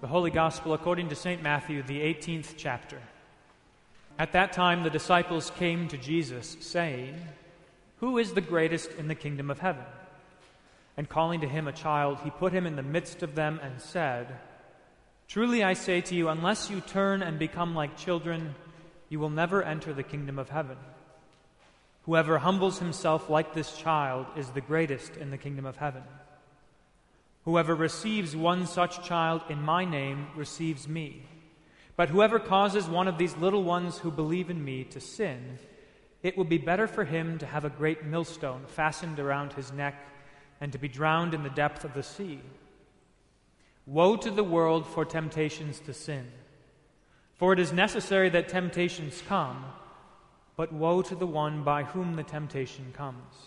The Holy Gospel according to St. Matthew, the 18th chapter. At that time, the disciples came to Jesus, saying, Who is the greatest in the kingdom of heaven? And calling to him a child, he put him in the midst of them and said, Truly I say to you, unless you turn and become like children, you will never enter the kingdom of heaven. Whoever humbles himself like this child is the greatest in the kingdom of heaven. Whoever receives one such child in my name receives me. But whoever causes one of these little ones who believe in me to sin, it will be better for him to have a great millstone fastened around his neck and to be drowned in the depth of the sea. Woe to the world for temptations to sin! For it is necessary that temptations come but woe to the one by whom the temptation comes.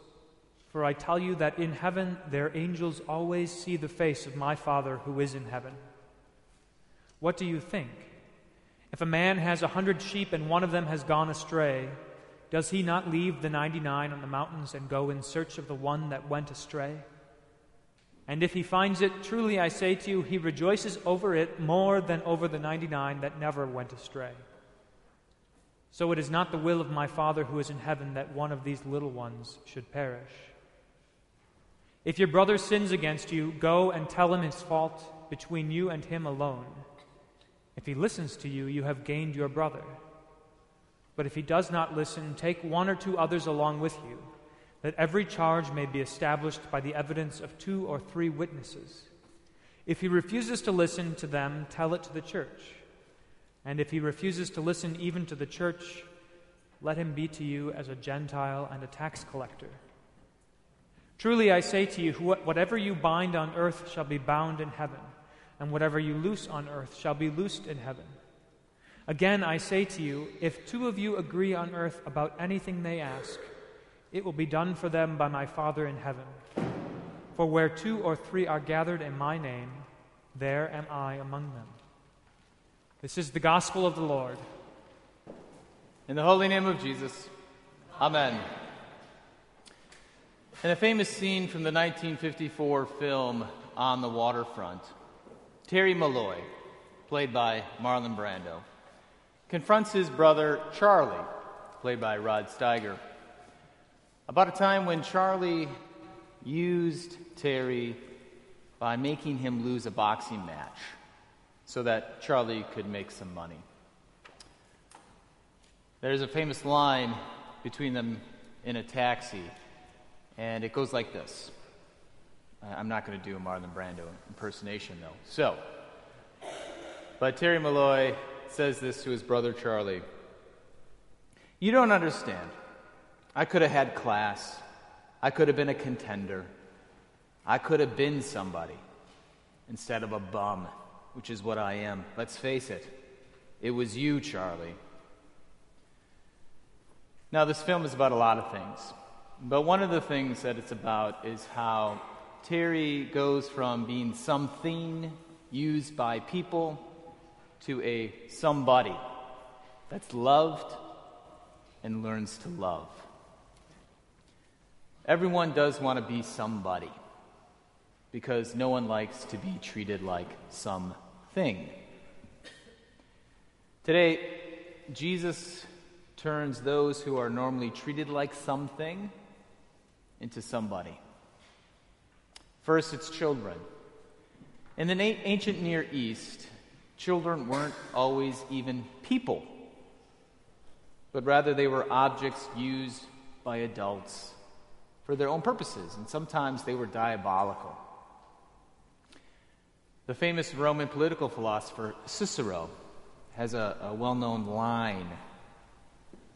For I tell you that in heaven their angels always see the face of my Father who is in heaven. What do you think? If a man has a hundred sheep and one of them has gone astray, does he not leave the ninety nine on the mountains and go in search of the one that went astray? And if he finds it, truly I say to you, he rejoices over it more than over the ninety nine that never went astray. So it is not the will of my Father who is in heaven that one of these little ones should perish. If your brother sins against you, go and tell him his fault between you and him alone. If he listens to you, you have gained your brother. But if he does not listen, take one or two others along with you, that every charge may be established by the evidence of two or three witnesses. If he refuses to listen to them, tell it to the church. And if he refuses to listen even to the church, let him be to you as a Gentile and a tax collector. Truly I say to you, whatever you bind on earth shall be bound in heaven, and whatever you loose on earth shall be loosed in heaven. Again, I say to you, if two of you agree on earth about anything they ask, it will be done for them by my Father in heaven. For where two or three are gathered in my name, there am I among them. This is the gospel of the Lord. In the holy name of Jesus, Amen. In a famous scene from the 1954 film On the Waterfront, Terry Malloy, played by Marlon Brando, confronts his brother Charlie, played by Rod Steiger, about a time when Charlie used Terry by making him lose a boxing match so that Charlie could make some money. There's a famous line between them in a taxi, and it goes like this. I'm not going to do a Marlon Brando impersonation, though. So, but Terry Malloy says this to his brother Charlie You don't understand. I could have had class. I could have been a contender. I could have been somebody instead of a bum which is what I am. Let's face it, it was you, Charlie. Now, this film is about a lot of things, but one of the things that it's about is how Terry goes from being something used by people to a somebody that's loved and learns to love. Everyone does want to be somebody because no one likes to be treated like something. Today, Jesus turns those who are normally treated like something into somebody. First, it's children. In the ancient Near East, children weren't always even people, but rather they were objects used by adults for their own purposes, and sometimes they were diabolical. The famous Roman political philosopher Cicero has a, a well known line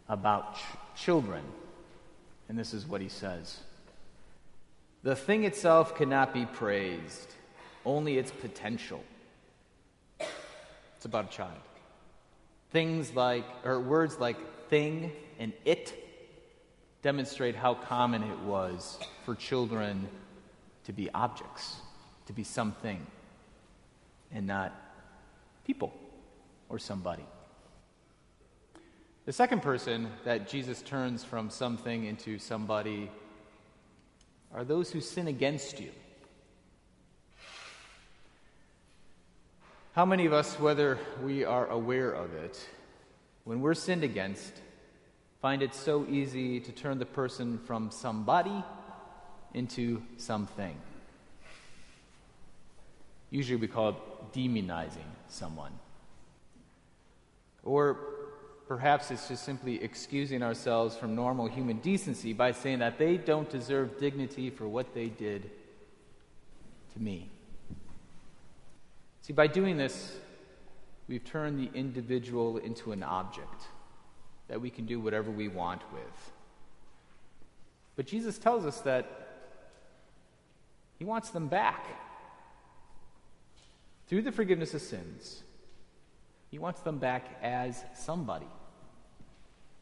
about ch- children, and this is what he says The thing itself cannot be praised, only its potential. It's about a child. Things like, or words like thing and it demonstrate how common it was for children to be objects, to be something, and not people or somebody. The second person that Jesus turns from something into somebody are those who sin against you. How many of us, whether we are aware of it, when we're sinned against, find it so easy to turn the person from somebody into something? Usually we call it demonizing someone. Or perhaps it's just simply excusing ourselves from normal human decency by saying that they don't deserve dignity for what they did to me. See, by doing this, we've turned the individual into an object that we can do whatever we want with. But Jesus tells us that He wants them back. Through the forgiveness of sins, He wants them back as somebody,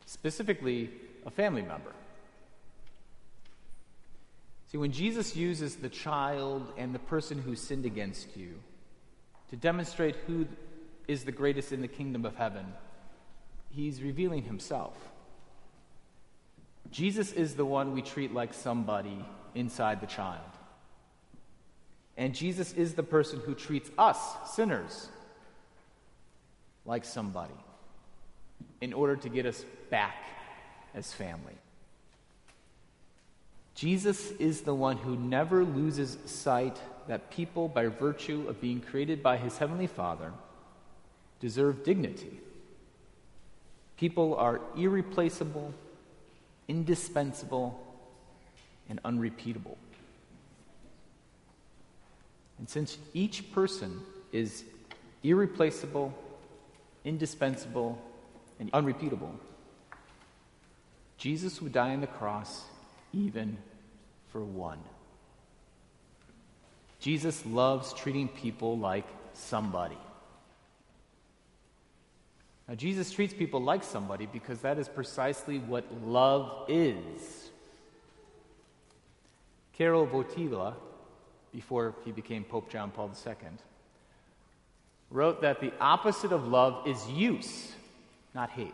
specifically a family member. See, when Jesus uses the child and the person who sinned against you, to demonstrate who is the greatest in the kingdom of heaven, he's revealing himself. Jesus is the one we treat like somebody inside the child. And Jesus is the person who treats us, sinners, like somebody in order to get us back as family. Jesus is the one who never loses sight that people, by virtue of being created by his heavenly Father, deserve dignity. People are irreplaceable, indispensable, and unrepeatable. And since each person is irreplaceable, indispensable, and unrepeatable, Jesus would die on the cross even for one. Jesus loves treating people like somebody. Now, Jesus treats people like somebody because that is precisely what love is. Karol Wojtyla, before he became Pope John Paul II, wrote that the opposite of love is use, not hate.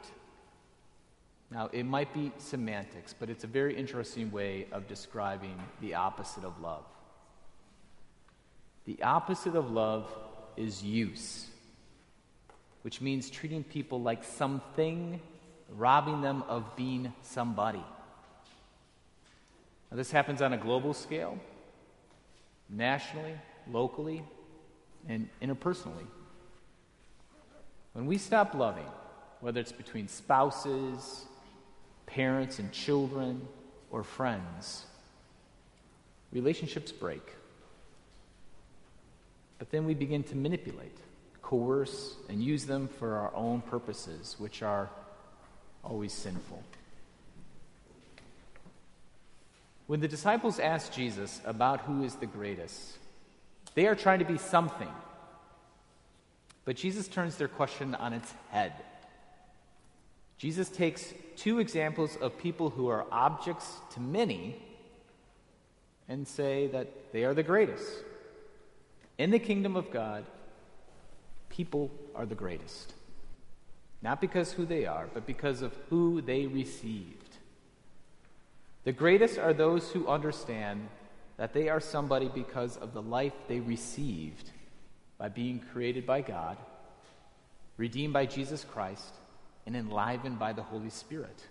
Now, it might be semantics, but it's a very interesting way of describing the opposite of love. The opposite of love is use, which means treating people like something, robbing them of being somebody. Now, this happens on a global scale, nationally, locally, and interpersonally. When we stop loving, whether it's between spouses, parents and children, or friends, relationships break. But then we begin to manipulate, coerce, and use them for our own purposes, which are always sinful. When the disciples ask Jesus about who is the greatest, they are trying to be something. But Jesus turns their question on its head. Jesus takes two examples of people who are objects to many and say that they are the greatest. In the kingdom of God, people are the greatest. Not because who they are, but because of who they received. The greatest are those who understand that they are somebody because of the life they received by being created by God, redeemed by Jesus Christ, and enlivened by the Holy Spirit.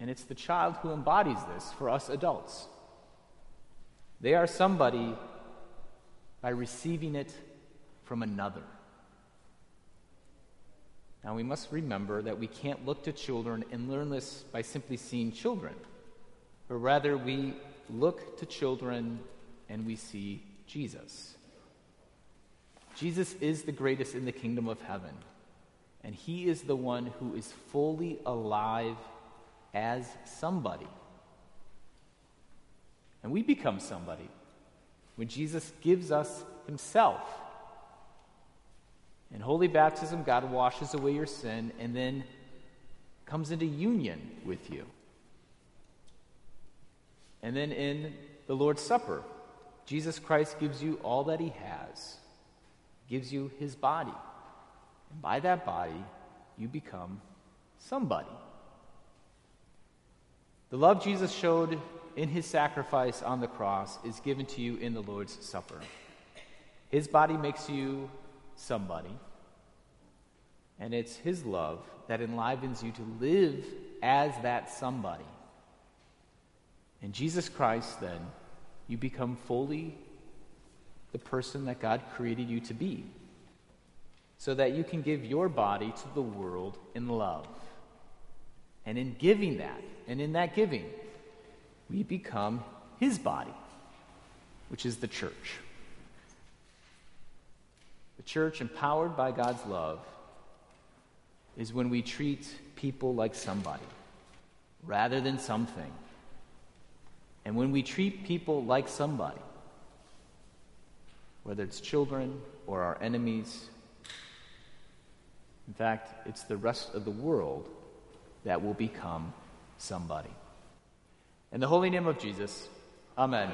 And it's the child who embodies this for us adults. They are somebody by receiving it from another. Now, we must remember that we can't look to children and learn this by simply seeing children, but rather we look to children and we see Jesus. Jesus is the greatest in the kingdom of heaven, and he is the one who is fully alive as somebody. And we become somebody when Jesus gives us himself In holy baptism, God washes away your sin and then comes into union with you. And then in the Lord's Supper, Jesus Christ gives you all that he has, gives you his body. And by that body, you become somebody. The love Jesus showed in his sacrifice on the cross is given to you in the Lord's Supper. His body makes you somebody, and it's his love that enlivens you to live as that somebody. And Jesus Christ, then, you become fully the person that God created you to be, so that you can give your body to the world in love. And in giving that, and in that giving, we become his body, which is the church. The church, empowered by God's love, is when we treat people like somebody rather than something. And when we treat people like somebody, whether it's children or our enemies, in fact, it's the rest of the world that will become somebody. In the holy name of Jesus, Amen.